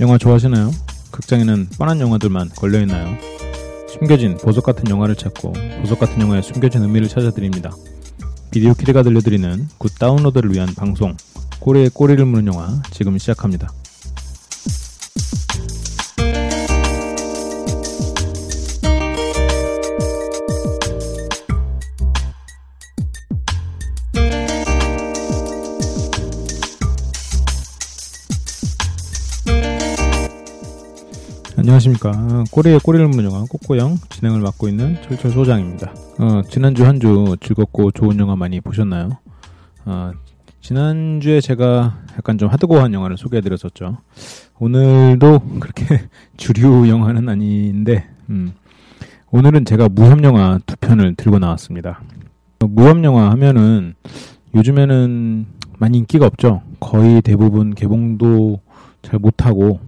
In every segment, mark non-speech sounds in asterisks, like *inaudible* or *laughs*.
영화 좋아하시나요? 극장에는 뻔한 영화들만 걸려있나요? 숨겨진 보석 같은 영화를 찾고 보석 같은 영화의 숨겨진 의미를 찾아드립니다. 비디오 키드가 들려드리는 굿 다운로드를 위한 방송 꼬리에 꼬리를 무는 영화 지금 시작합니다. 안녕하십니까. 꼬리에 꼬리를 무는 영화 꼬꼬영 진행을 맡고 있는 철철 소장입니다. 어, 지난주 한 주 즐겁고 좋은 영화 많이 보셨나요? 어, 지난주에 제가 약간 좀 하드고한 영화를 소개해드렸었죠. 오늘도 그렇게 *laughs* 주류 영화는 아닌데, 음, 오늘은 제가 무협 영화 두 편을 들고 나왔습니다. 어, 무협 영화 하면은 요즘에는 많이 인기가 없죠. 거의 대부분 개봉도 잘 못하고, 음,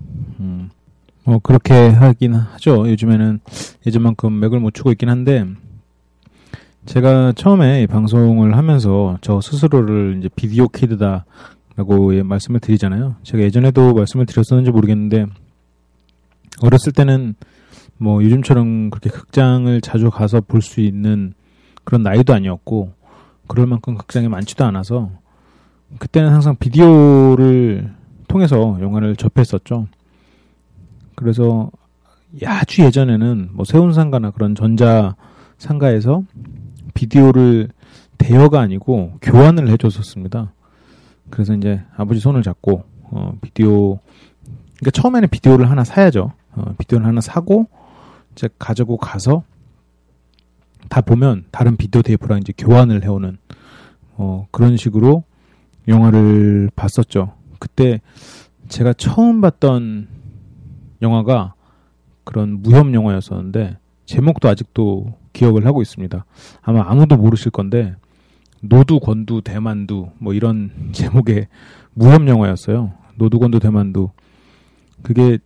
뭐 그렇게 하긴 하죠. 요즘에는 예전만큼 맥을 못 추고 있긴 한데 제가 처음에 이 방송을 하면서 저 스스로를 이제 비디오 키드다라고 예, 말씀을 드리잖아요. 제가 예전에도 말씀을 드렸었는지 모르겠는데 어렸을 때는 뭐 요즘처럼 그렇게 극장을 자주 가서 볼 수 있는 그런 나이도 아니었고 그럴 만큼 극장이 많지도 않아서 그때는 항상 비디오를 통해서 영화를 접했었죠. 그래서 아주 예전에는 뭐 세운상가나 그런 전자 상가에서 비디오를 대여가 아니고 교환을 해줬었습니다. 그래서 이제 아버지 손을 잡고 어, 비디오 그러니까 처음에는 비디오를 하나 사야죠. 어, 비디오를 하나 사고 이제 가지고 가서 다 보면 다른 비디오 테이프랑 이제 교환을 해오는 어, 그런 식으로 영화를 봤었죠. 그때 제가 처음 봤던 영화가 그런 무협 영화였었는데 제목도 아직도 기억을 하고 있습니다. 아마 아무도 모르실 건데 노두 건두 대만두 뭐 이런 *laughs* 제목의 무협 영화였어요. 노두 건두 대만두 그게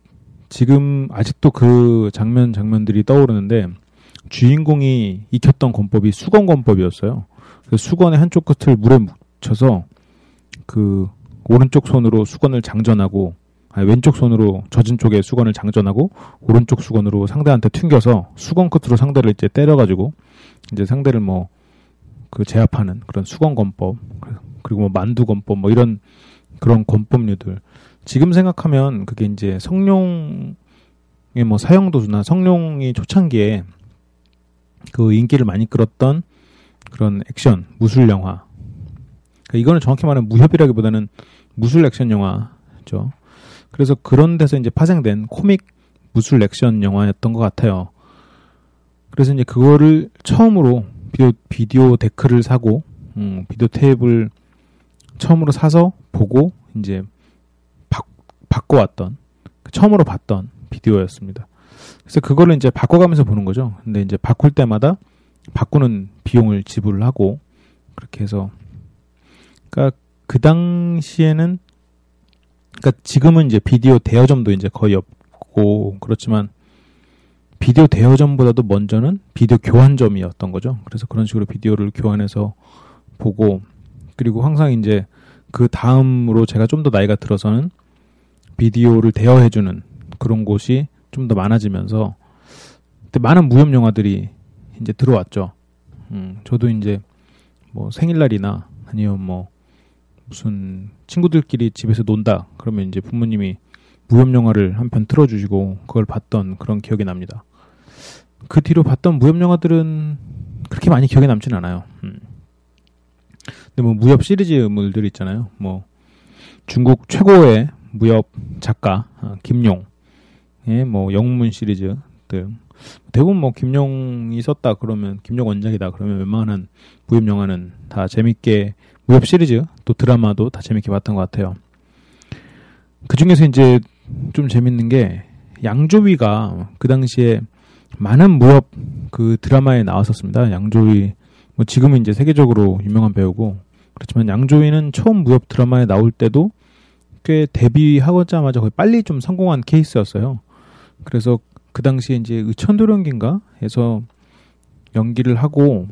지금 아직도 그 장면 장면들이 떠오르는데 주인공이 익혔던 권법이 수건 권법이었어요. 그 수건의 한쪽 끝을 물에 묻혀서 그 오른쪽 손으로 수건을 장전하고 왼쪽 손으로 젖은 쪽에 수건을 장전하고 오른쪽 수건으로 상대한테 튕겨서 수건 끝으로 상대를 이제 때려가지고 이제 상대를 뭐 그 제압하는 그런 수건 권법 그리고 뭐 만두 권법 뭐 이런 그런 권법류들 지금 생각하면 그게 이제 성룡의 뭐 사형 도수나 성룡이 초창기에 그 인기를 많이 끌었던 그런 액션 무술 영화 그러니까 이거는 정확히 말하면 무협이라기보다는 무술 액션 영화죠. 그래서 그런 데서 이제 파생된 코믹 무술 액션 영화였던 것 같아요. 그래서 이제 그거를 처음으로 비디오, 비디오 데크를 사고, 음, 비디오 테이프를 처음으로 사서 보고 이제 바, 바꿔왔던, 처음으로 봤던 비디오였습니다. 그래서 그거를 이제 바꿔가면서 보는 거죠. 근데 이제 바꿀 때마다 바꾸는 비용을 지불을 하고, 그렇게 해서, 그러니까 그 당시에는 그러니까 지금은 이제 비디오 대여점도 이제 거의 없고 그렇지만 비디오 대여점보다도 먼저는 비디오 교환점이었던 거죠. 그래서 그런 식으로 비디오를 교환해서 보고 그리고 항상 이제 그 다음으로 제가 좀 더 나이가 들어서는 비디오를 대여해주는 그런 곳이 좀 더 많아지면서 그때 많은 무협 영화들이 이제 들어왔죠. 음, 저도 이제 뭐 생일날이나 아니면 뭐 무슨 친구들끼리 집에서 논다 그러면 이제 부모님이 무협 영화를 한 편 틀어주시고 그걸 봤던 그런 기억이 납니다. 그 뒤로 봤던 무협 영화들은 그렇게 많이 기억에 남지는 않아요. 음. 근데 뭐 무협 시리즈물들 있잖아요. 뭐 중국 최고의 무협 작가 아, 김용의 뭐 영문 시리즈들 대부분 뭐 김용이 썼다 그러면 김용 원작이다 그러면 웬만한 무협 영화는 다 재밌게 무협 시리즈 또 드라마도 다 재밌게 봤던 것 같아요. 그 중에서 이제 좀 재밌는 게 양조위가 그 당시에 많은 무협 그 드라마에 나왔었습니다. 양조위 뭐 지금은 이제 세계적으로 유명한 배우고 그렇지만 양조위는 처음 무협 드라마에 나올 때도 꽤 데뷔하고자마자 거의 빨리 좀 성공한 케이스였어요. 그래서 그 당시에 이제 의천도령기인가 해서 연기를 하고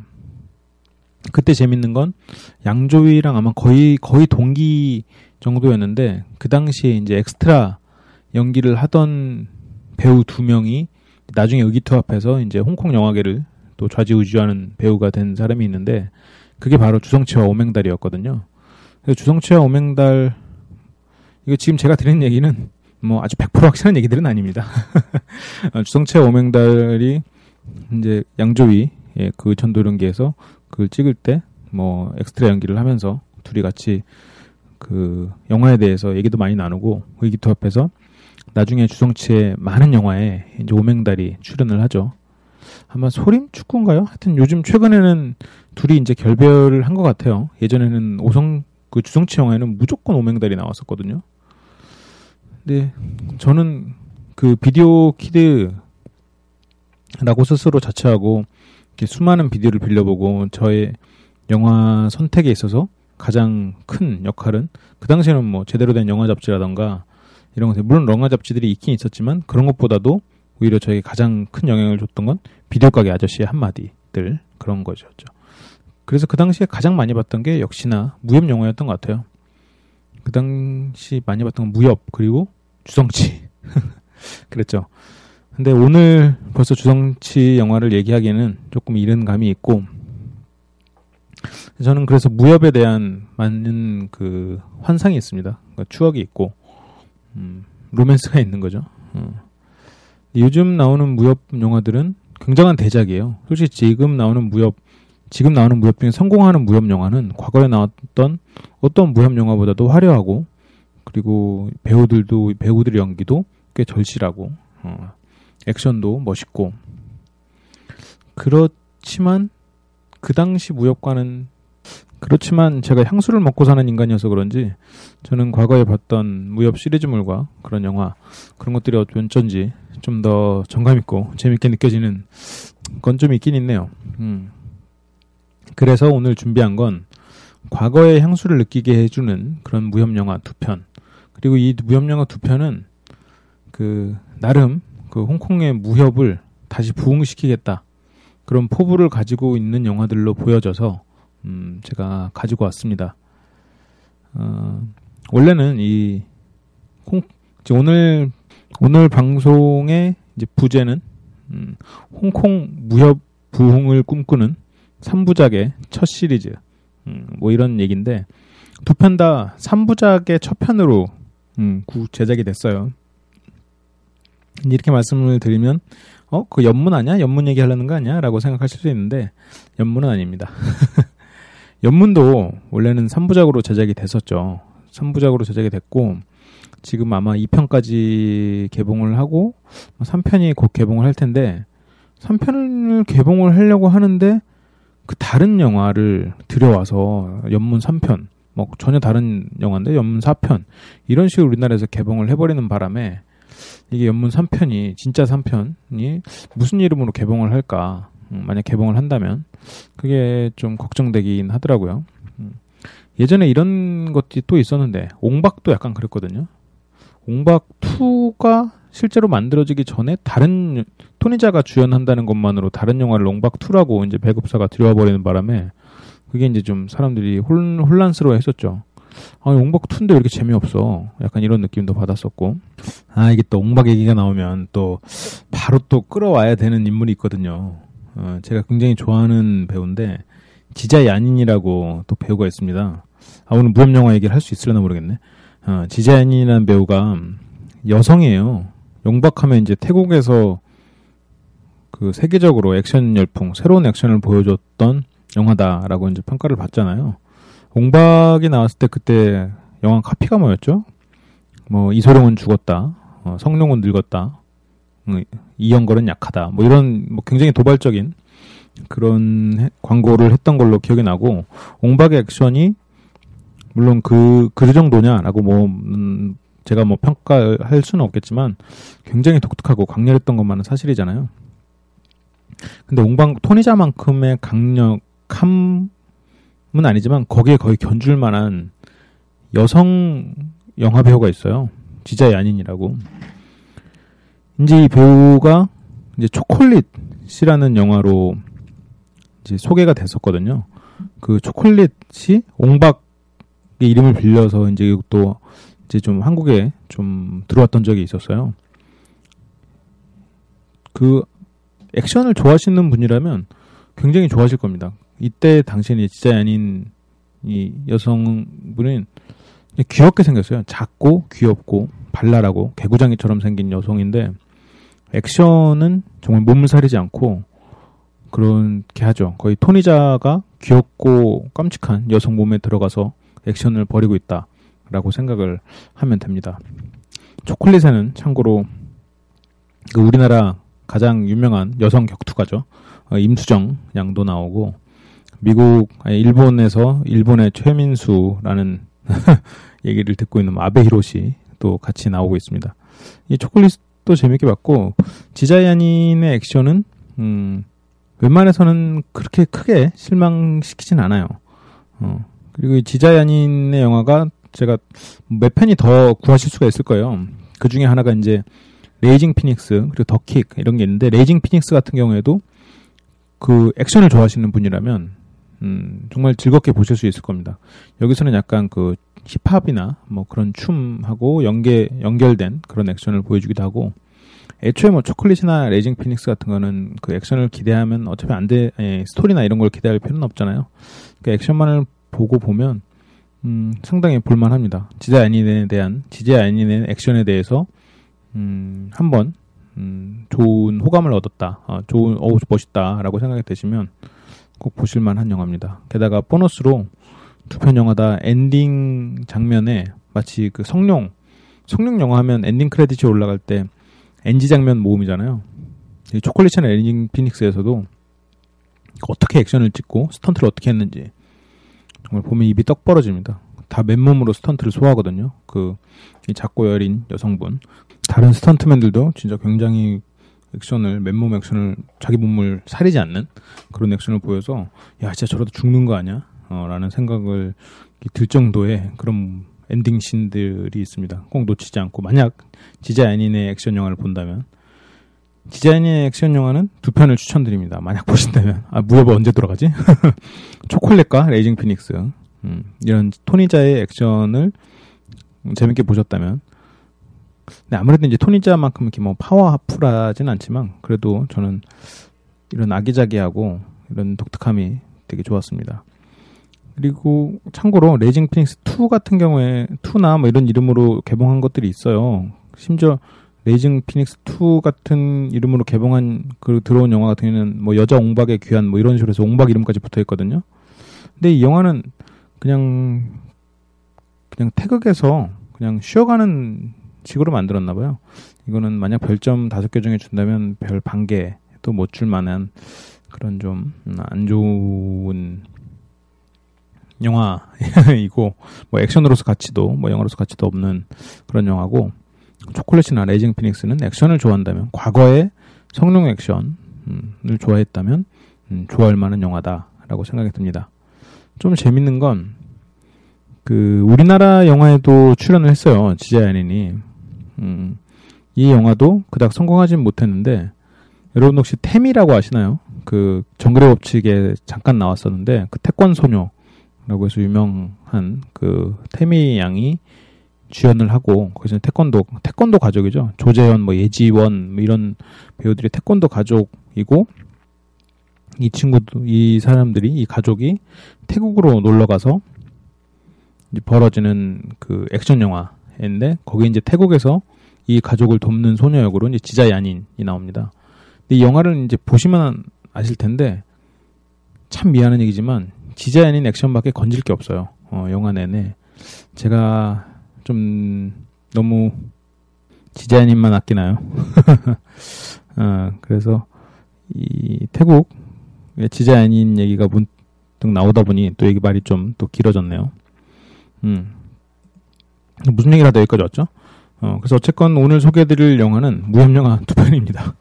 그때 재밌는 건 양조위랑 아마 거의 거의 동기 정도였는데 그 당시에 이제 엑스트라 연기를 하던 배우 두 명이 나중에 의기투합해서 이제 홍콩 영화계를 또 좌지우지하는 배우가 된 사람이 있는데 그게 바로 주성치와 오맹달이었거든요. 그래서 주성치와 오맹달 이거 지금 제가 드린 얘기는 뭐 아주 100% 확실한 얘기들은 아닙니다. *laughs* 어, 주성치와 오맹달이 이제 양조위 예, 그 전도령기에서 그걸 찍을 때 뭐 엑스트라 연기를 하면서 둘이 같이 그 영화에 대해서 얘기도 많이 나누고 의기투합해서 나중에 주성치의 많은 영화에 이제 오맹달이 출연을 하죠. 아마 소림 축구인가요? 하여튼 요즘 최근에는 둘이 이제 결별을 한 것 같아요. 예전에는 오성 그 주성치 영화에는 무조건 오맹달이 나왔었거든요. 근데 저는 그 비디오 키드라고 스스로 자처하고 이렇게 수많은 비디오를 빌려보고 저의 영화 선택에 있어서 가장 큰 역할은 그 당시에는 뭐 제대로 된 영화 잡지라던가 이런 것 물론 영화 잡지들이 있긴 있었지만 그런 것보다도 오히려 저에게 가장 큰 영향을 줬던 건 비디오 가게 아저씨의 한마디들 그런 거죠. 그래서 그 당시에 가장 많이 봤던 게 역시나 무협 영화였던 것 같아요. 그 당시 많이 봤던 건 무협 그리고 주성치 *laughs* 그랬죠. 근데 오늘 벌써 주성치 영화를 얘기하기에는 조금 이른 감이 있고 저는 그래서 무협에 대한 많은 그 환상이 있습니다. 그러니까 추억이 있고 음, 로맨스가 있는 거죠. 어. 요즘 나오는 무협 영화들은 굉장한 대작이에요. 솔직히 지금 나오는 무협 지금 나오는 무협 중에 성공하는 무협 영화는 과거에 나왔던 어떤 무협 영화보다도 화려하고 그리고 배우들도 배우들의 연기도 꽤 절실하고 어, 액션도 멋있고 그렇지만 그 당시 무협과는 그렇지만 제가 향수를 먹고 사는 인간이어서 그런지 저는 과거에 봤던 무협 시리즈물과 그런 영화 그런 것들이 어쩐지 좀 더 정감 있고 재밌게 느껴지는 건 좀 있긴 있네요. 음. 그래서 오늘 준비한 건 과거의 향수를 느끼게 해주는 그런 무협 영화 두 편. 그리고 이 무협 영화 두 편은 그 나름 그 홍콩의 무협을 다시 부흥시키겠다 그런 포부를 가지고 있는 영화들로 보여져서 음, 제가 가지고 왔습니다. 어, 원래는 이 홍, 오늘 오늘 방송의 이제 부제는 음, 홍콩 무협 부흥을 꿈꾸는 3부작의 첫 시리즈 음, 뭐 이런 얘기인데 두 편 다 3부작의 첫 편으로 음, 구 제작이 됐어요. 이렇게 말씀을 드리면 어, 그 연문 아니야? 연문 얘기하려는 거 아니야? 라고 생각하실 수 있는데 연문은 아닙니다. *laughs* 연문도 원래는 3부작으로 제작이 됐었죠. 3부작으로 제작이 됐고 지금 아마 2편까지 개봉을 하고 3편이 곧 개봉을 할 텐데 3편을 개봉을 하려고 하는데 그 다른 영화를 들여와서 연문 3편 뭐 전혀 다른 영화인데 연문 4편 이런 식으로 우리나라에서 개봉을 해버리는 바람에 이게 연문 3편이 진짜 3편이 무슨 이름으로 개봉을 할까 음, 만약 개봉을 한다면 그게 좀 걱정되긴 하더라고요. 음. 예전에 이런 것들이 또 있었는데 옹박도 약간 그랬거든요. 옹박 2가 실제로 만들어지기 전에 다른 토니자가 주연한다는 것만으로 다른 영화를 옹박 2라고 이제 배급사가 들여와 버리는 바람에 그게 이제 좀 사람들이 혼, 혼란스러워 했었죠. 아, 옹박 2인데 왜 이렇게 재미없어? 약간 이런 느낌도 받았었고. 아, 이게 또 옹박 얘기가 나오면 또 바로 또 끌어와야 되는 인물이 있거든요. 어, 제가 굉장히 좋아하는 배우인데 지자 야닌이라고 또 배우가 있습니다. 아 오늘 무협 영화 얘기를 할 수 있으려나 모르겠네. 어, 지자 야닌이라는 배우가 여성이에요. 용박하면 이제 태국에서 그그 세계적으로 액션 열풍, 새로운 액션을 보여줬던 영화다라고 이제 평가를 받잖아요. 옹박이 나왔을 때 그때 영화 카피가 뭐였죠? 뭐 이소룡은 죽었다, 어, 성룡은 늙었다, 음, 이영걸은 약하다, 뭐 이런 뭐 굉장히 도발적인 그런 해- 광고를 했던 걸로 기억이 나고 옹박의 액션이 물론 그, 그 정도냐라고 뭐, 음, 제가 뭐 평가할 수는 없겠지만 굉장히 독특하고 강렬했던 것만은 사실이잖아요. 근데 옹박, 토니자만큼의 강력함 은 아니지만 거기에 거의 견줄 만한 여성 영화 배우가 있어요. 지자 야닌이라고. 이제 이 배우가 이제 초콜릿이라는 영화로 이제 소개가 됐었거든요. 그 초콜릿이 옹박의 이름을 빌려서 이제 또 이제 좀 한국에 좀 들어왔던 적이 있었어요. 그 액션을 좋아하시는 분이라면 굉장히 좋아하실 겁니다. 이때 당시에는 진짜 아닌 이 여성분은 귀엽게 생겼어요. 작고 귀엽고 발랄하고 개구장이처럼 생긴 여성인데 액션은 정말 몸을 사리지 않고 그렇게 하죠. 거의 토니자가 귀엽고 깜찍한 여성 몸에 들어가서 액션을 벌이고 있다라고 생각을 하면 됩니다. 초콜릿에는 참고로 그 우리나라 가장 유명한 여성 격투가죠. 어, 임수정 양도 나오고 미국 아니 일본에서 일본의 최민수라는 *laughs* 얘기를 듣고 있는 아베 히로시 또 같이 나오고 있습니다. 이 초콜릿도 재밌게 봤고 지자 야닌의 액션은 음 웬만해서는 그렇게 크게 실망시키진 않아요. 어, 그리고 이 지자 야닌의 영화가 제가 몇 편이 더 구하실 수가 있을 거예요. 그 중에 하나가 이제 레이징 피닉스 그리고 더킥 이런 게 있는데 레이징 피닉스 같은 경우에도 그 액션을 좋아하시는 분이라면 음, 정말 즐겁게 보실 수 있을 겁니다. 여기서는 약간 그 힙합이나 뭐 그런 춤하고 연계 연결된 그런 액션을 보여주기도 하고 애초에 뭐 초콜릿이나 레이징 피닉스 같은 거는 그 액션을 기대하면 어차피 안 돼, 예, 스토리나 이런 걸 기대할 필요는 없잖아요. 그 액션만을 보고 보면, 음, 상당히 볼만합니다. 지자 야닌에 대한, 지자 야닌의 액션에 대해서, 음, 한번, 음, 좋은 호감을 얻었다. 어, 좋은, 어우, 멋있다라고 생각이 되시면 꼭 보실만한 영화입니다. 게다가 보너스로 두 편 영화 다 엔딩 장면에 마치 그 성룡, 성룡 영화 하면 엔딩 크레딧이 올라갈 때 NG 장면 모음이잖아요. 이 초콜릿이나 레이징 피닉스에서도 어떻게 액션을 찍고 스턴트를 어떻게 했는지 정말 보면 입이 떡 벌어집니다. 다 맨몸으로 스턴트를 소화하거든요. 그이 작고 여린 여성분. 다른 스턴트맨들도 진짜 굉장히 액션을 맨몸 액션을 자기 몸을 사리지 않는 그런 액션을 보여서 야 진짜 저러다 죽는 거 아니야? 어, 라는 생각을 들 정도의 그런 엔딩 씬들이 있습니다. 꼭 놓치지 않고 만약 지자 야닌의 액션 영화를 본다면 지자 야닌의 액션 영화는 두 편을 추천드립니다. 만약 보신다면 아 무협 언제 돌아가지? *laughs* 초콜릿과 레이징 피닉스 음, 이런 토니자의 액션을 재밌게 보셨다면 근데 아무래도 이제 토니자만큼 이렇게 뭐 파워풀하진 않지만 그래도 저는 이런 아기자기하고 이런 독특함이 되게 좋았습니다. 그리고 참고로 레이징 피닉스 2 같은 경우에 2나 뭐 이런 이름으로 개봉한 것들이 있어요. 심지어 레이징 피닉스 2 같은 이름으로 개봉한 그 들어온 영화 같은 경우는 뭐 여자 옹박의 귀환 뭐 이런 식으로 해서 옹박 이름까지 붙어 있거든요. 근데 이 영화는 그냥 그냥 태극에서 그냥 쉬어가는 식으로 만들었나 봐요. 이거는 만약 별점 다섯 개 중에 준다면 별 반 개도 못 줄 만한 그런 좀 안 좋은 영화이고 *laughs* 뭐 액션으로서 가치도 뭐 영화로서 가치도 없는 그런 영화고 초콜릿이나 레이징 피닉스는 액션을 좋아한다면 과거의 성룡 액션을 좋아했다면 음, 좋아할 만한 영화다라고 생각이 듭니다. 좀 재밌는 건 그 우리나라 영화에도 출연을 했어요 지자연인이 음, 이 영화도 그닥 성공하진 못했는데 여러분 혹시 태미라고 아시나요? 그 정글의 법칙에 잠깐 나왔었는데 그 태권 소녀라고 해서 유명한 그 태미 양이 주연을 하고 거기서 태권도 태권도 가족이죠. 조재현 뭐 예지원 뭐 이런 배우들이 태권도 가족이고 이 친구도 이 사람들이 이 가족이 태국으로 놀러 가서 이제 벌어지는 그 액션 영화 인데 거기 이제 태국에서 이 가족을 돕는 소녀 역으로 이제 지자 야닌이 나옵니다. 이 영화를 이제 보시면 아실 텐데 참 미안한 얘기지만 지자 아닌 액션밖에 건질 게 없어요. 어, 영화 내내 제가 좀 너무 지자연님만 아끼나요? *laughs* 어, 그래서 이 태국 지자연인 얘기가 문득 나오다 보니 또 얘기 말이 좀 또 길어졌네요. 음. 무슨 얘기를 하다 여기까지 왔죠? 어, 그래서 어쨌건 오늘 소개해드릴 영화는 무협영화 *laughs* 두 편입니다.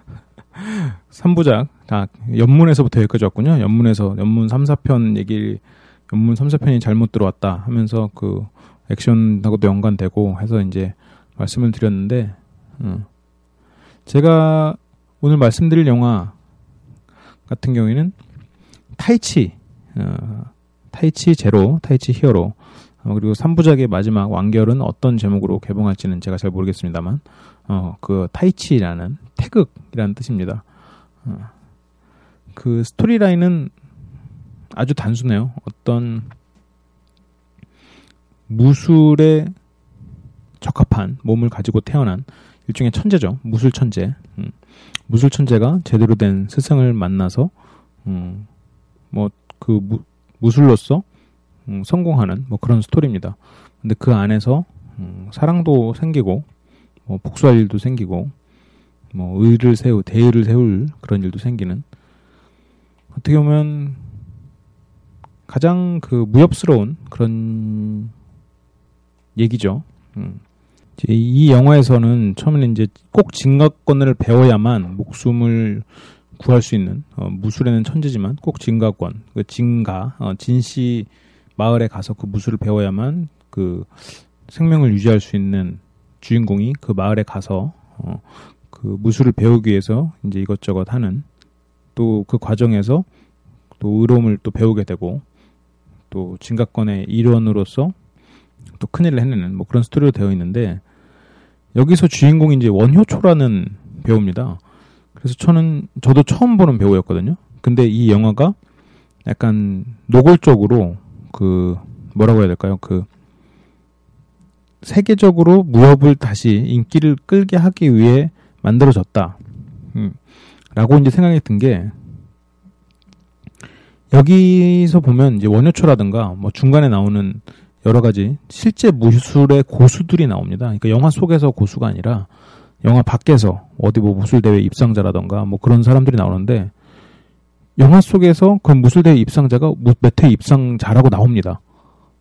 *laughs* 3부작, 다 연문에서부터 여기까지 왔군요. 연문에서, 연문 3, 4편 얘기, 연문 3, 4편이 잘못 들어왔다 하면서 그 액션하고도 연관되고 해서 이제 말씀을 드렸는데, 음. 제가 오늘 말씀드릴 영화 같은 경우에는 타이치, 어, 타이치 제로, 타이치 히어로, 어, 그리고 3부작의 마지막 완결은 어떤 제목으로 개봉할지는 제가 잘 모르겠습니다만, 어, 그 타이치라는 태극이라는 뜻입니다. 어, 그 스토리라인은 아주 단순해요. 어떤 무술에 적합한 몸을 가지고 태어난 일종의 천재죠. 무술 천재. 음, 무술 천재가 제대로 된 스승을 만나서 음, 뭐그 무술로서 음, 성공하는 뭐 그런 스토리입니다. 근데 그 안에서 음, 사랑도 생기고 뭐 복수할 일도 생기고 뭐 의를 세우 대의를 세울 그런 일도 생기는 어떻게 보면 가장 그 무협스러운 그런 얘기죠. 음. 이 영화에서는 처음에는 이제 꼭 진가권을 배워야만 목숨을 구할 수 있는 어, 무술에는 천재지만 꼭 진가권, 그 진가, 어, 진씨 마을에 가서 그 무술을 배워야만 그 생명을 유지할 수 있는 주인공이 그 마을에 가서 어, 그 무술을 배우기 위해서 이제 이것저것 하는 또 그 과정에서 또 의로움을 또 배우게 되고 또 진가권의 일원으로서 또 큰일을 해내는 뭐 그런 스토리로 되어 있는데 여기서 주인공이 이제 원효초라는 배우입니다. 그래서 저는 저도 처음 보는 배우였거든요. 근데 이 영화가 약간 노골적으로 그 뭐라고 해야 될까요? 그 세계적으로 무협을 다시 인기를 끌게 하기 위해 만들어졌다. 음, 라고 이제 생각이 든 게 여기서 보면 이제 원효초라든가 뭐 중간에 나오는 여러 가지 실제 무술의 고수들이 나옵니다. 그러니까 영화 속에서 고수가 아니라 영화 밖에서 어디 뭐 무술대회 입상자라던가 뭐 그런 사람들이 나오는데 영화 속에서 그 무술대회 입상자가 몇 회 입상자라고 나옵니다.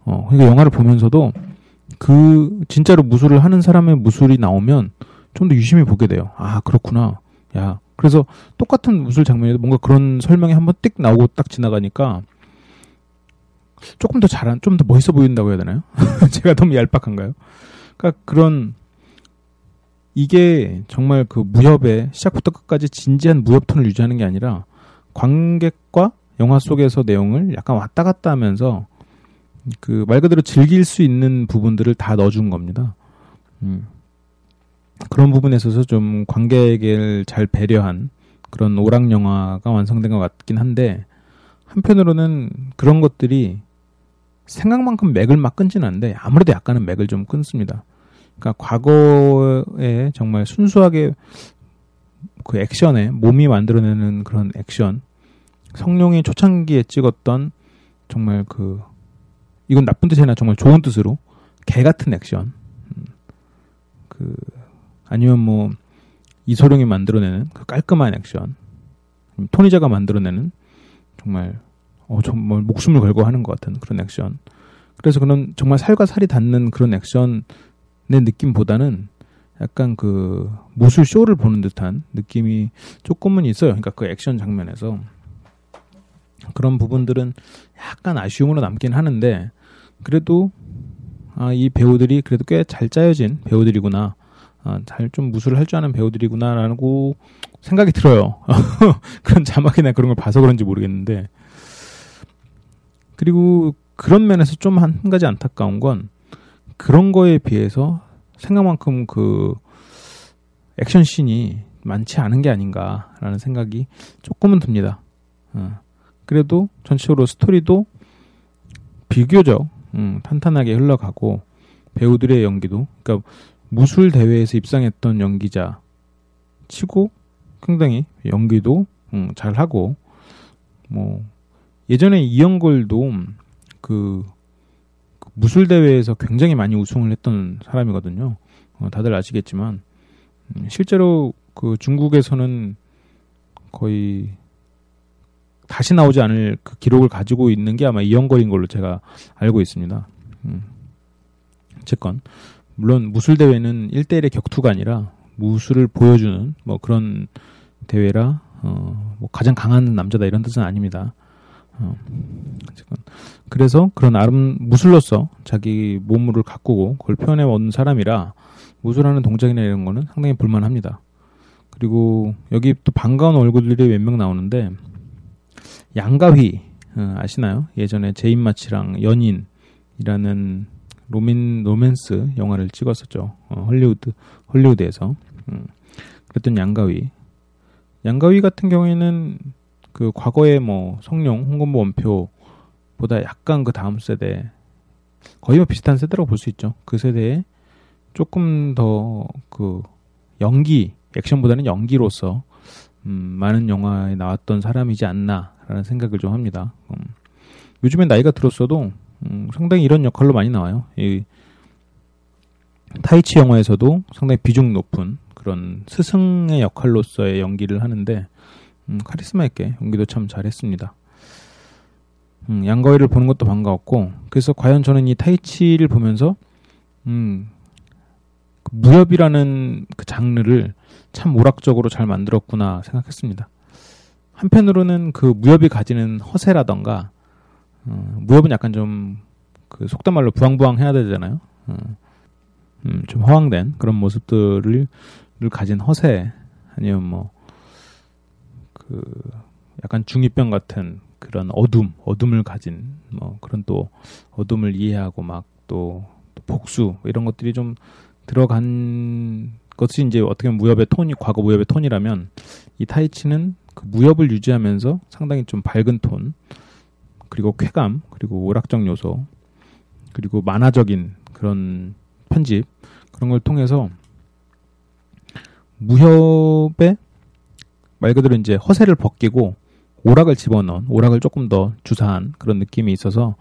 어, 그러니까 영화를 보면서도 그 진짜로 무술을 하는 사람의 무술이 나오면 좀 더 유심히 보게 돼요. 아 그렇구나. 야 그래서 똑같은 무술 장면에도 뭔가 그런 설명이 한번 띡 나오고 딱 지나가니까 조금 더 잘한, 좀 더 멋있어 보인다고 해야 되나요? *laughs* 제가 너무 얄팍한가요? 그러니까 그런 이게 정말 그 무협의 시작부터 끝까지 진지한 무협 톤을 유지하는 게 아니라 관객과 영화 속에서 내용을 약간 왔다 갔다 하면서 그 말 그대로 즐길 수 있는 부분들을 다 넣어준 겁니다. 음. 그런 부분에 있어서 좀 관객을 잘 배려한 그런 오락 영화가 완성된 것 같긴 한데 한편으로는 그런 것들이 생각만큼 맥을 막 끊지는 않는데 아무래도 약간은 맥을 좀 끊습니다. 그러니까 과거에 정말 순수하게 그 액션에 몸이 만들어내는 그런 액션. 성룡이 초창기에 찍었던 정말 그 이건 나쁜 뜻이 아니라 정말 좋은 뜻으로 개 같은 액션. 음, 그 아니면 뭐 이소룡이 만들어내는 그 깔끔한 액션. 토니자가 만들어내는 정말 어, 정말 목숨을 걸고 하는 것 같은 그런 액션. 그래서 그런 정말 살과 살이 닿는 그런 액션의 느낌보다는 약간 그 무술 쇼를 보는 듯한 느낌이 조금은 있어요. 그러니까 그 액션 장면에서 그런 부분들은 약간 아쉬움으로 남긴 하는데 그래도 아, 이 배우들이 그래도 꽤 잘 짜여진 배우들이구나. 아, 잘 좀 무술을 할 줄 아는 배우들이구나라고 생각이 들어요. *laughs* 그런 자막이나 그런 걸 봐서 그런지 모르겠는데 그리고 그런 면에서 좀 한 가지 안타까운 건 그런 거에 비해서 생각만큼 그 액션 씬이 많지 않은 게 아닌가라는 생각이 조금은 듭니다. 어. 그래도 전체적으로 스토리도 비교적 음, 탄탄하게 흘러가고 배우들의 연기도 그러니까 무술 대회에서 입상했던 연기자 치고 상당히 연기도 음, 잘 하고 뭐 예전에 이영걸도 그, 그 무술 대회에서 굉장히 많이 우승을 했던 사람이거든요. 어, 다들 아시겠지만 음, 실제로 그 중국에서는 거의 다시 나오지 않을 그 기록을 가지고 있는 게 아마 이영걸인 걸로 제가 알고 있습니다. 음. 어쨌건 물론 무술 대회는 1대1의 격투가 아니라 무술을 보여주는 뭐 그런 대회라 어, 뭐 가장 강한 남자다 이런 뜻은 아닙니다. 어, 어쨌건 그래서 그런 아름 무술로서 자기 몸을 가꾸고 그걸 표현해 온 사람이라 무술하는 동작이나 이런 거는 상당히 볼만합니다. 그리고 여기 또 반가운 얼굴들이 몇 명 나오는데 양가휘 어, 아시나요? 예전에 제인 마치랑 연인이라는 로민 로맨스 영화를 찍었었죠. 어, 헐리우드 헐리우드에서 음, 그랬던 양가휘. 양가휘 같은 경우에는 그 과거의 뭐 성룡, 홍건보 원표 보다 약간 그 다음 세대 거의 뭐 비슷한 세대라고 볼 수 있죠. 그 세대에 조금 더 그 연기 액션보다는 연기로서 음, 많은 영화에 나왔던 사람이지 않나라는 생각을 좀 합니다. 음, 요즘엔 나이가 들었어도 음, 상당히 이런 역할로 많이 나와요. 이 타이치 영화에서도 상당히 비중 높은 그런 스승의 역할로서의 연기를 하는데 음, 카리스마 있게 연기도 참 잘했습니다. 음, 양가위를 보는 것도 반가웠고 그래서 과연 저는 이 타이치를 보면서 음, 그 무협이라는 그 장르를 참 오락적으로 잘 만들었구나 생각했습니다. 한편으로는 그 무협이 가지는 허세라던가 어, 무협은 약간 좀 그 속단 말로 부황부황 해야 되잖아요. 어, 음, 좀 허황된 그런 모습들을 가진 허세 아니면 뭐 그 약간 중이병 같은 그런 어둠, 어둠을 가진 뭐 그런 또 어둠을 이해하고 막또 복수 이런 것들이 좀 들어간 것이 이제 어떻게 보면 무협의 톤이 과거 무협의 톤이라면 이 타이치는 그 무협을 유지하면서 상당히 좀 밝은 톤 그리고 쾌감 그리고 오락적 요소 그리고 만화적인 그런 편집 그런 걸 통해서 무협의 말 그대로 이제 허세를 벗기고 오락을 집어넣은 오락을 조금 더 주사한 그런 느낌이 있어서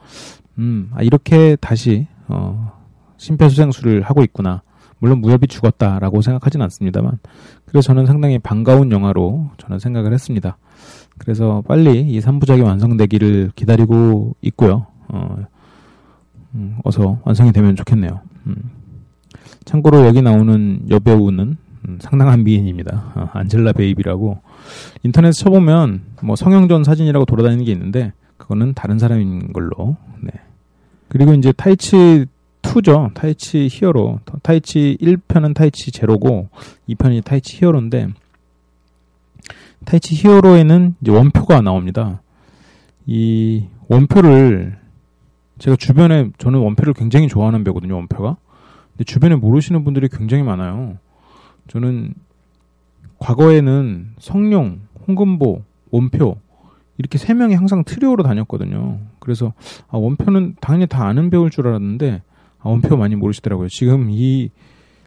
음 아, 이렇게 다시 어, 심폐소생술을 하고 있구나 물론 무협이 죽었다라고 생각하진 않습니다만 그래서 저는 상당히 반가운 영화로 저는 생각을 했습니다. 그래서 빨리 이 3부작이 완성되기를 기다리고 있고요. 어, 음, 어서 완성이 되면 좋겠네요. 음. 참고로 여기 나오는 여배우는 음, 상당한 미인입니다. 어, 안젤라 베이비라고 인터넷 쳐보면 뭐 성형전 사진이라고 돌아다니는 게 있는데 그거는 다른 사람인 걸로. 네. 그리고 이제 타이치 2죠. 타이치 히어로. 타이치 1편은 타이치 제로고 2편이 타이치 히어로인데 타이치 히어로에는 이제 원표가 나옵니다. 이 원표를 제가 주변에 저는 원표를 굉장히 좋아하는 배거든요. 원표가. 근데 주변에 모르시는 분들이 굉장히 많아요. 저는 과거에는 성룡, 홍금보, 원표 이렇게 세 명이 항상 트리오로 다녔거든요. 그래서 아, 원표는 당연히 다 아는 배우일 줄 알았는데 아, 원표 많이 모르시더라고요. 지금 이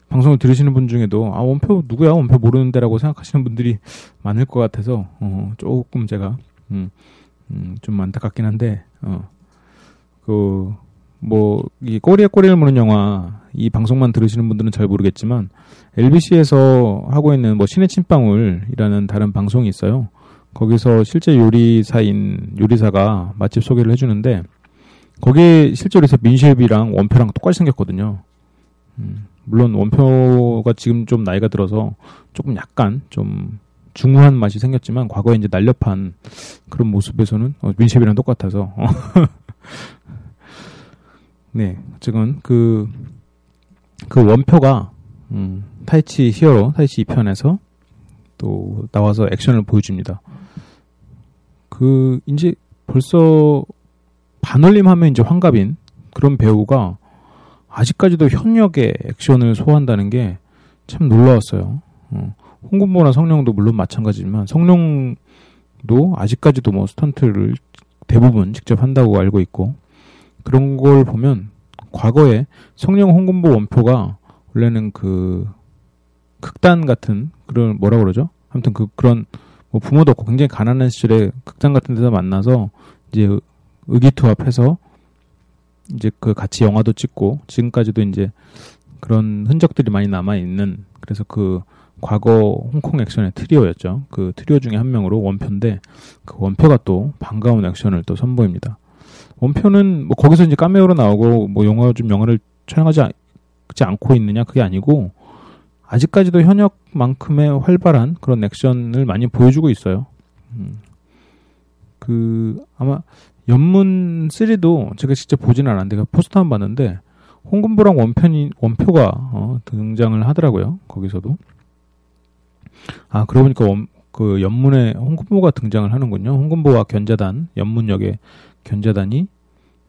방송을 들으시는 분 중에도 아 원표 누구야 원표 모르는데라고 생각하시는 분들이 많을 것 같아서 어, 조금 제가 음, 음, 좀 안타깝긴 한데 어, 그 뭐 이 꼬리에 꼬리를 무는 영화 이 방송만 들으시는 분들은 잘 모르겠지만 LBC에서 하고 있는 뭐 신의 침방울이라는 다른 방송이 있어요. 거기서 실제 요리사인 요리사가 맛집 소개를 해주는데 거기에 실제로 있어 민셰비랑 원표랑 똑같이 생겼거든요. 음, 물론 원표가 지금 좀 나이가 들어서 조금 약간 좀 중후한 맛이 생겼지만 과거에 이제 날렵한 그런 모습에서는 어, 민셰비랑 똑같아서 *laughs* 네, 어쨌건 그, 그 원표가, 음, 타이치 히어로, 타이치 2편에서 또 나와서 액션을 보여줍니다. 그, 이제 벌써 반올림 하면 이제 환갑인 그런 배우가 아직까지도 현역의 액션을 소화한다는 게 참 놀라웠어요. 어, 홍군보나 성룡도 물론 마찬가지지만 성룡도 아직까지도 뭐 스턴트를 대부분 직접 한다고 알고 있고 그런 걸 보면 과거에 성령 홍군보 원표가 원래는 그 극단 같은 그런 뭐라 그러죠? 아무튼 그 그런 뭐 부모도 없고 굉장히 가난한 시절에 극장 같은 데서 만나서 이제 의기투합해서 이제 그 같이 영화도 찍고 지금까지도 이제 그런 흔적들이 많이 남아 있는 그래서 그 과거 홍콩 액션의 트리오였죠. 그 트리오 중에 한 명으로 원표인데 그 원표가 또 반가운 액션을 또 선보입니다. 원표는 뭐 거기서 이제 까메오로 나오고 뭐 영화 좀 영화를 촬영하지 않, 않고 있느냐 그게 아니고 아직까지도 현역만큼의 활발한 그런 액션을 많이 보여주고 있어요. 음. 그 아마 연문 3도 제가 직접 보진 않았는데 그 포스터만 봤는데 홍금보랑 원편이 원표가 어, 등장을 하더라고요. 거기서도 아 그러고 보니까 원, 그 연문에 홍금보가 등장을 하는군요. 홍금보와 견자단 연문 역의 견자단이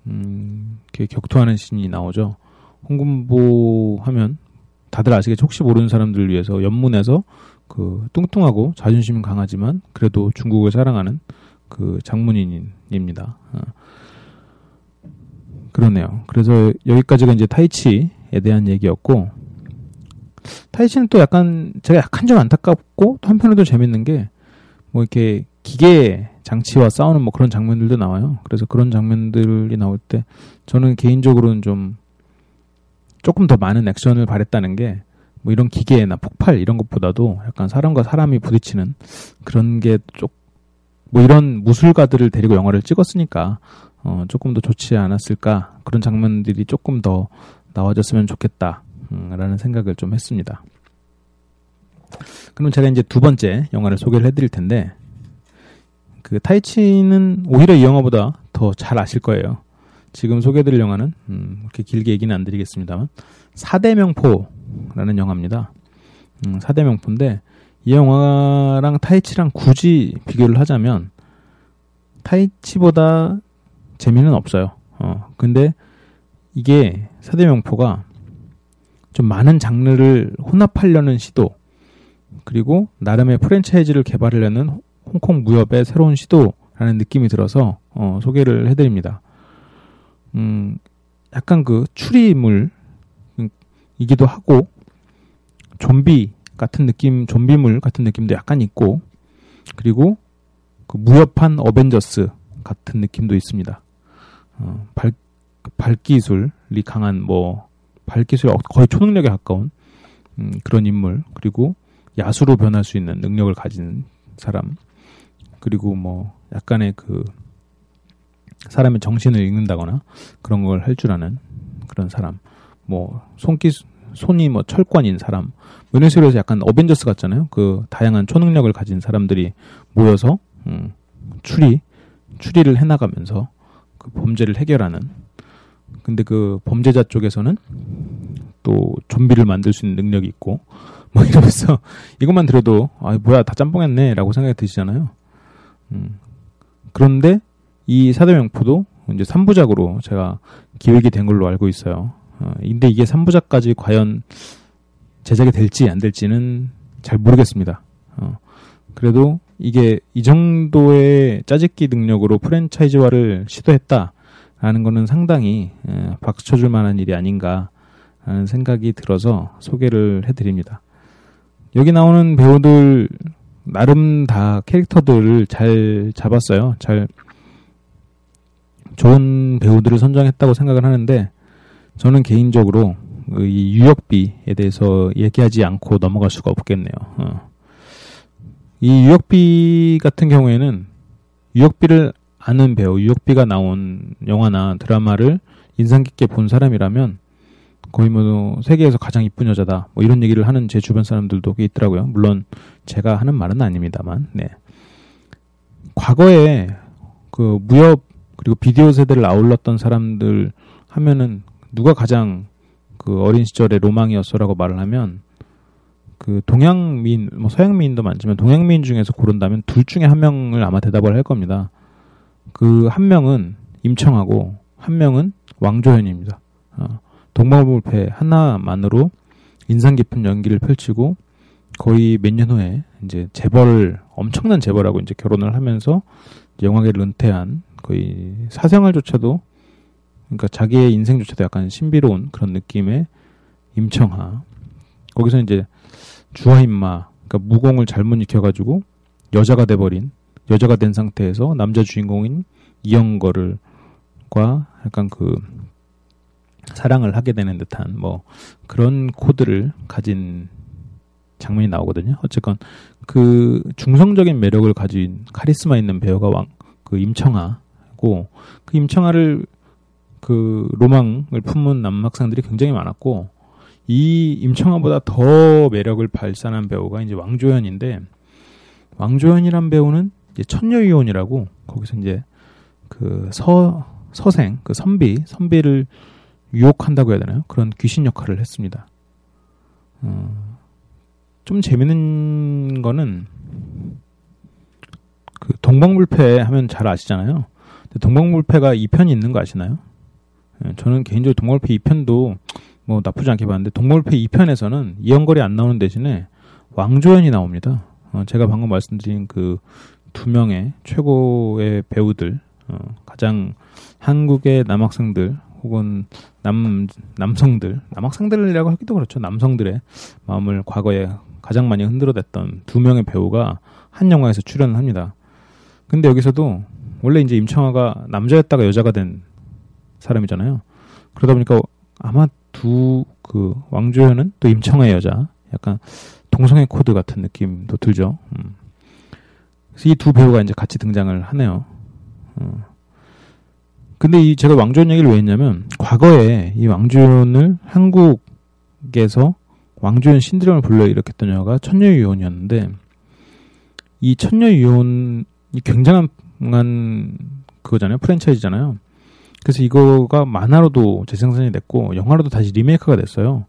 음, 이렇게 격투하는 신이 나오죠. 홍금보 하면 다들 아시겠죠? 혹시 모르는 사람들을 위해서 연문에서 그 뚱뚱하고 자존심 강하지만 그래도 중국을 사랑하는 그 장문인입니다. 어. 그러네요. 그래서 여기까지가 이제 타이치에 대한 얘기였고 타이치는 또 약간 제가 약간 좀 안타깝고 또 한편으로도 재밌는 게 뭐 이렇게 기계 장치와 싸우는 뭐 그런 장면들도 나와요. 그래서 그런 장면들이 나올 때 저는 개인적으로는 좀 조금 더 많은 액션을 바랬다는 게 뭐 이런 기계나 폭발 이런 것보다도 약간 사람과 사람이 부딪히는 그런 게쪽 뭐 이런 무술가들을 데리고 영화를 찍었으니까 어 조금 더 좋지 않았을까 그런 장면들이 조금 더 나와줬으면 좋겠다 음, 라는 생각을 좀 했습니다. 그럼 제가 이제 두 번째 영화를 소개를 해드릴 텐데 그 타이치는 오히려 이 영화보다 더 잘 아실 거예요. 지금 소개해드릴 영화는 음, 그렇게 길게 얘기는 안 드리겠습니다만 사대명포라는 영화입니다. 음, 사대명포인데 이 영화랑 타이치랑 굳이 비교를 하자면 타이치보다 재미는 없어요. 어, 근데 이게 사대명포가 좀 많은 장르를 혼합하려는 시도 그리고 나름의 프랜차이즈를 개발하려는 홍콩 무협의 새로운 시도라는 느낌이 들어서 어, 소개를 해드립니다. 음, 약간 그 추리물이기도 하고 좀비 같은 느낌, 좀비물 같은 느낌도 약간 있고 그리고 그 무협한 어벤져스 같은 느낌도 있습니다. 어, 발, 발기술이 강한 뭐 발기술 거의 초능력에 가까운 음, 그런 인물 그리고 야수로 변할 수 있는 능력을 가진 사람 그리고 뭐 약간의 그 사람의 정신을 읽는다거나 그런 걸 할 줄 아는 그런 사람. 뭐 손기 손이 뭐 철권인 사람. 뭐 이런 식으로 해서 약간 어벤져스 같잖아요. 그 다양한 초능력을 가진 사람들이 모여서 음, 추리 추리를 해나가면서 그 범죄를 해결하는. 근데 그 범죄자 쪽에서는 또 좀비를 만들 수 있는 능력이 있고 뭐 이러면서 *laughs* 이것만 들어도 아 뭐야 다 짬뽕했네라고 생각이 드시잖아요. 음. 그런데 이 사대명포도 이제 3부작으로 제가 기획이 된 걸로 알고 있어요. 어, 근데 이게 3부작까지 과연 제작이 될지 안 될지는 잘 모르겠습니다. 어, 그래도 이게 이 정도의 짜집기 능력으로 프랜차이즈화를 시도했다라는 거는 상당히 에, 박수 쳐줄 만한 일이 아닌가 하는 생각이 들어서 소개를 해드립니다. 여기 나오는 배우들 나름 다 캐릭터들을 잘 잡았어요. 잘 좋은 배우들을 선정했다고 생각을 하는데 저는 개인적으로 이 유역비에 대해서 얘기하지 않고 넘어갈 수가 없겠네요. 어. 이 유역비 같은 경우에는 유역비를 아는 배우, 유역비가 나온 영화나 드라마를 인상 깊게 본 사람이라면 거의 뭐 세계에서 가장 이쁜 여자다 뭐 이런 얘기를 하는 제 주변 사람들도 있더라고요. 물론 제가 하는 말은 아닙니다만, 네. 과거에 그 무협 그리고 비디오 세대를 아울렀던 사람들 하면은 누가 가장 그 어린 시절의 로망이었어라고 말을 하면 그 동양민 뭐 서양민도 많지만 동양민 중에서 고른다면 둘 중에 한 명을 아마 대답을 할 겁니다. 그 한 명은 임청하고 한 명은 왕조현입니다. 어, 동방불패 하나만으로 인상 깊은 연기를 펼치고 거의 몇 년 후에 이제 재벌 엄청난 재벌하고 이제 결혼을 하면서 영화계를 은퇴한 거의 사생활조차도 그러니까 자기의 인생조차도 약간 신비로운 그런 느낌의 임청하. 거기서 이제 주화인마 그러니까 무공을 잘못 익혀가지고 여자가 돼버린 여자가 된 상태에서 남자 주인공인 이영거를과 약간 그 사랑을 하게 되는 듯한 뭐 그런 코드를 가진 장면이 나오거든요. 어쨌건 그 중성적인 매력을 가진 카리스마 있는 배우가 왕 그 임청아고 그 임청아를 그 로망을 품은 남학생들이 굉장히 많았고 이 임청아보다 더 매력을 발산한 배우가 이제 왕조연인데 왕조연이란 배우는 이제 천녀유혼이라고 거기서 이제 그 서 서생 그 선비 선비를 유혹한다고 해야 되나요? 그런 귀신 역할을 했습니다. 어, 좀 재밌는 거는 그 동방불패 하면 잘 아시잖아요. 동방불패가 2편이 있는 거 아시나요? 예, 저는 개인적으로 동방불패 2편도 뭐 나쁘지 않게 봤는데 동방불패 2편에서는 이영걸이 안 나오는 대신에 왕조연이 나옵니다. 어, 제가 방금 말씀드린 그 두 명의 최고의 배우들, 어, 가장 한국의 남학생들 혹은 남 남성들, 남학생들이라고 하기도 그렇죠. 남성들의 마음을 과거에 가장 많이 흔들어댔던 두 명의 배우가 한 영화에서 출연을 합니다. 근데 여기서도 원래 이제 임청아가 남자였다가 여자가 된 사람이잖아요. 그러다 보니까 아마 두 그 왕조현은 또 임청아의 여자, 약간 동성애 코드 같은 느낌도 들죠. 음. 그래서 이 두 배우가 이제 같이 등장을 하네요. 어. 근데 이 제가 왕조현 얘기를 왜 했냐면 과거에 이 왕조현을 한국에서 왕조현 신드롬을 불러일으켰던 영화가 천녀유혼이었는데 이 천녀유혼이 굉장한 그거잖아요. 프랜차이즈잖아요. 그래서 이거가 만화로도 재생산이 됐고 영화로도 다시 리메이크가 됐어요.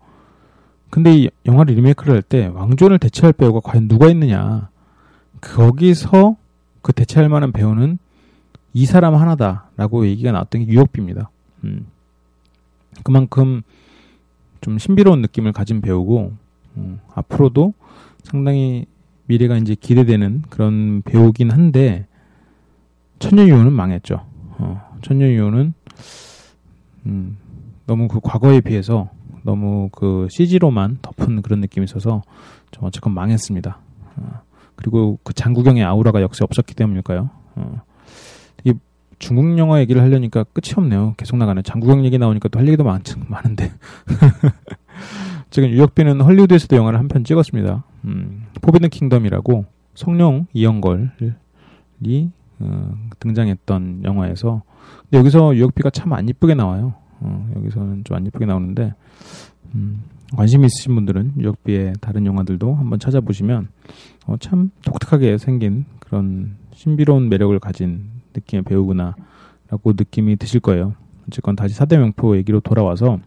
근데 이 영화를 리메이크를 할 때 왕조연을 대체할 배우가 과연 누가 있느냐? 거기서 그 대체할 만한 배우는 이 사람 하나다라고 얘기가 나왔던 게 유혁비입니다. 음. 그만큼 좀 신비로운 느낌을 가진 배우고 음, 앞으로도 상당히 미래가 이제 기대되는 그런 배우긴 한데 천녀유호는 망했죠. 어, 천녀유호는 음, 너무 그 과거에 비해서 너무 그 CG로만 덮은 그런 느낌이 있어서 좀 어쨌건 망했습니다. 어, 그리고 그 장구경의 아우라가 역시 없었기 때문일까요? 어, 중국 영화 얘기를 하려니까 끝이 없네요. 계속 나가네. 장국영 얘기 나오니까 또 할 얘기도 많, 많은데. *laughs* 지금 유혁빈은 헐리우드에서도 영화를 한 편 찍었습니다. 음, 포비든 킹덤이라고 성룡 이영걸이 어, 등장했던 영화에서 근데 여기서 유혁비가 참 안 이쁘게 나와요. 어, 여기서는 좀 안 이쁘게 나오는데 음, 관심 있으신 분들은 유혁비의 다른 영화들도 한번 찾아보시면 어, 참 독특하게 생긴 그런 신비로운 매력을 가진 느낌의 배우구나라고 느낌이 드실 거예요. 어쨌건 다시 사대 명포 얘기로 돌아와서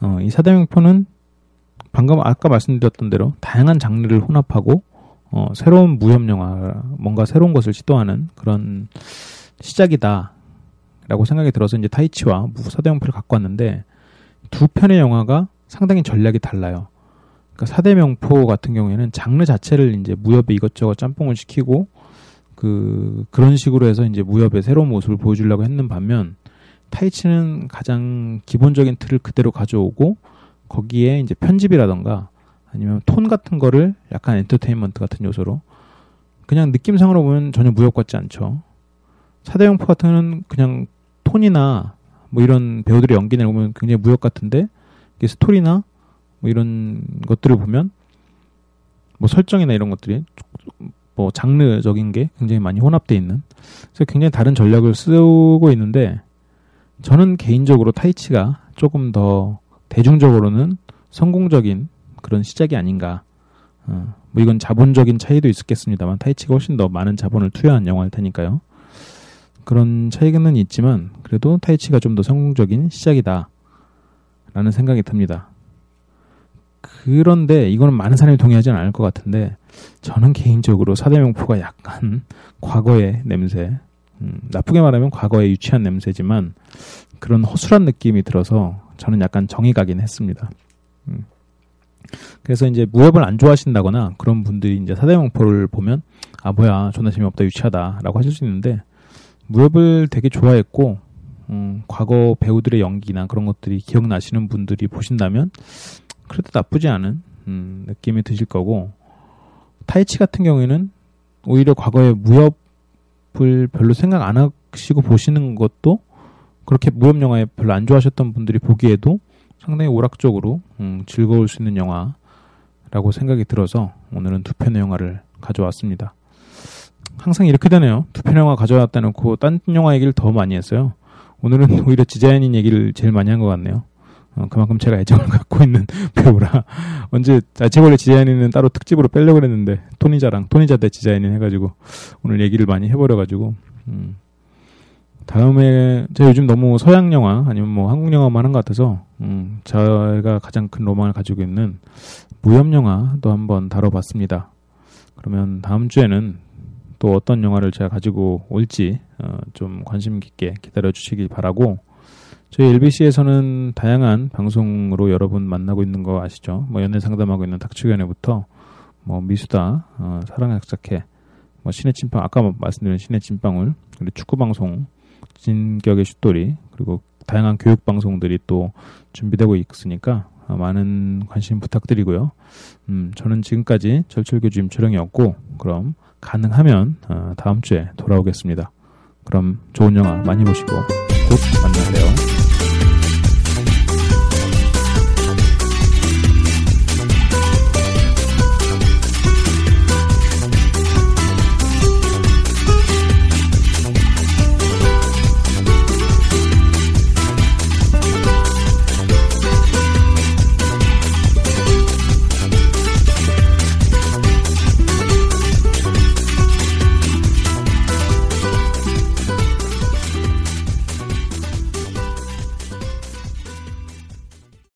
어, 이 사대 명포는 방금 아까 말씀드렸던 대로 다양한 장르를 혼합하고 어, 새로운 무협 영화 뭔가 새로운 것을 시도하는 그런 시작이다라고 생각이 들어서 이제 타이치와 사대 명포를 갖고 왔는데 두 편의 영화가 상당히 전략이 달라요. 그러니까 사대 명포 같은 경우에는 장르 자체를 이제 무협에 이것저것 짬뽕을 시키고 그 그런 식으로 해서 이제 무협의 새로운 모습을 보여주려고 했는 반면 타이치는 가장 기본적인 틀을 그대로 가져오고 거기에 이제 편집이라던가 아니면 톤 같은 거를 약간 엔터테인먼트 같은 요소로 그냥 느낌상으로 보면 전혀 무협 같지 않죠. 사대영포 같은 건 그냥 톤이나 뭐 이런 배우들의 연기 내보면 굉장히 무협 같은데 이게 스토리나 뭐 이런 것들을 보면 뭐 설정이나 이런 것들이 뭐 장르적인 게 굉장히 많이 혼합돼 있는 그래서 굉장히 다른 전략을 쓰고 있는데 저는 개인적으로 타이치가 조금 더 대중적으로는 성공적인 그런 시작이 아닌가. 어, 뭐 이건 자본적인 차이도 있었겠습니다만 타이치가 훨씬 더 많은 자본을 투여한 영화일 테니까요. 그런 차이는 있지만 그래도 타이치가 좀 더 성공적인 시작이다. 라는 생각이 듭니다. 그런데 이거는 많은 사람이 동의하지는 않을 것 같은데 저는 개인적으로 사대명포가 약간 과거의 냄새, 음, 나쁘게 말하면 과거의 유치한 냄새지만 그런 허술한 느낌이 들어서 저는 약간 정이 가긴 했습니다. 음. 그래서 이제 무협을 안 좋아하신다거나 그런 분들이 이제 사대명포를 보면 아 뭐야 존나 재미없다 유치하다라고 하실 수 있는데 무협을 되게 좋아했고 음, 과거 배우들의 연기나 그런 것들이 기억나시는 분들이 보신다면 그래도 나쁘지 않은 음, 느낌이 드실 거고 타이치 같은 경우에는 오히려 과거에 무협을 별로 생각 안 하시고 보시는 것도 그렇게 무협 영화에 별로 안 좋아하셨던 분들이 보기에도 상당히 오락적으로 음, 즐거울 수 있는 영화라고 생각이 들어서 오늘은 두 편의 영화를 가져왔습니다. 항상 이렇게 되네요. 두 편 영화 가져왔다 놓고 딴 영화 얘기를 더 많이 했어요. 오늘은 오히려 지자연인 얘기를 제일 많이 한 것 같네요. 어, 그만큼 제가 애정을 *laughs* 갖고 있는 배우라 언제 아, 제가 원래 지자연인은 따로 특집으로 빼려고 그랬는데 토니자랑 토니자 대 지자연인 해가지고 오늘 얘기를 많이 해버려가지고 음. 다음에 제가 요즘 너무 서양 영화 아니면 뭐 한국 영화만 한 것 같아서 음, 제가 가장 큰 로망을 가지고 있는 무협 영화도 한번 다뤄봤습니다. 그러면 다음 주에는 또 어떤 영화를 제가 가지고 올지 어, 좀 관심 깊게 기다려 주시길 바라고 저희 LBC에서는 다양한 방송으로 여러분 만나고 있는 거 아시죠? 뭐 연애 상담하고 있는 닥치연애부터 뭐 미수다, 어, 사랑의 작작해, 뭐 신의 찐빵 아까 말씀드린 신의 찐빵울 그리고 축구 방송 진격의 슛돌이 그리고 다양한 교육 방송들이 또 준비되고 있으니까 많은 관심 부탁드리고요. 음, 저는 지금까지 절철교주 임철영이었고 그럼 가능하면 어, 다음 주에 돌아오겠습니다. 그럼 좋은 영화 많이 보시고 곧 만나세요.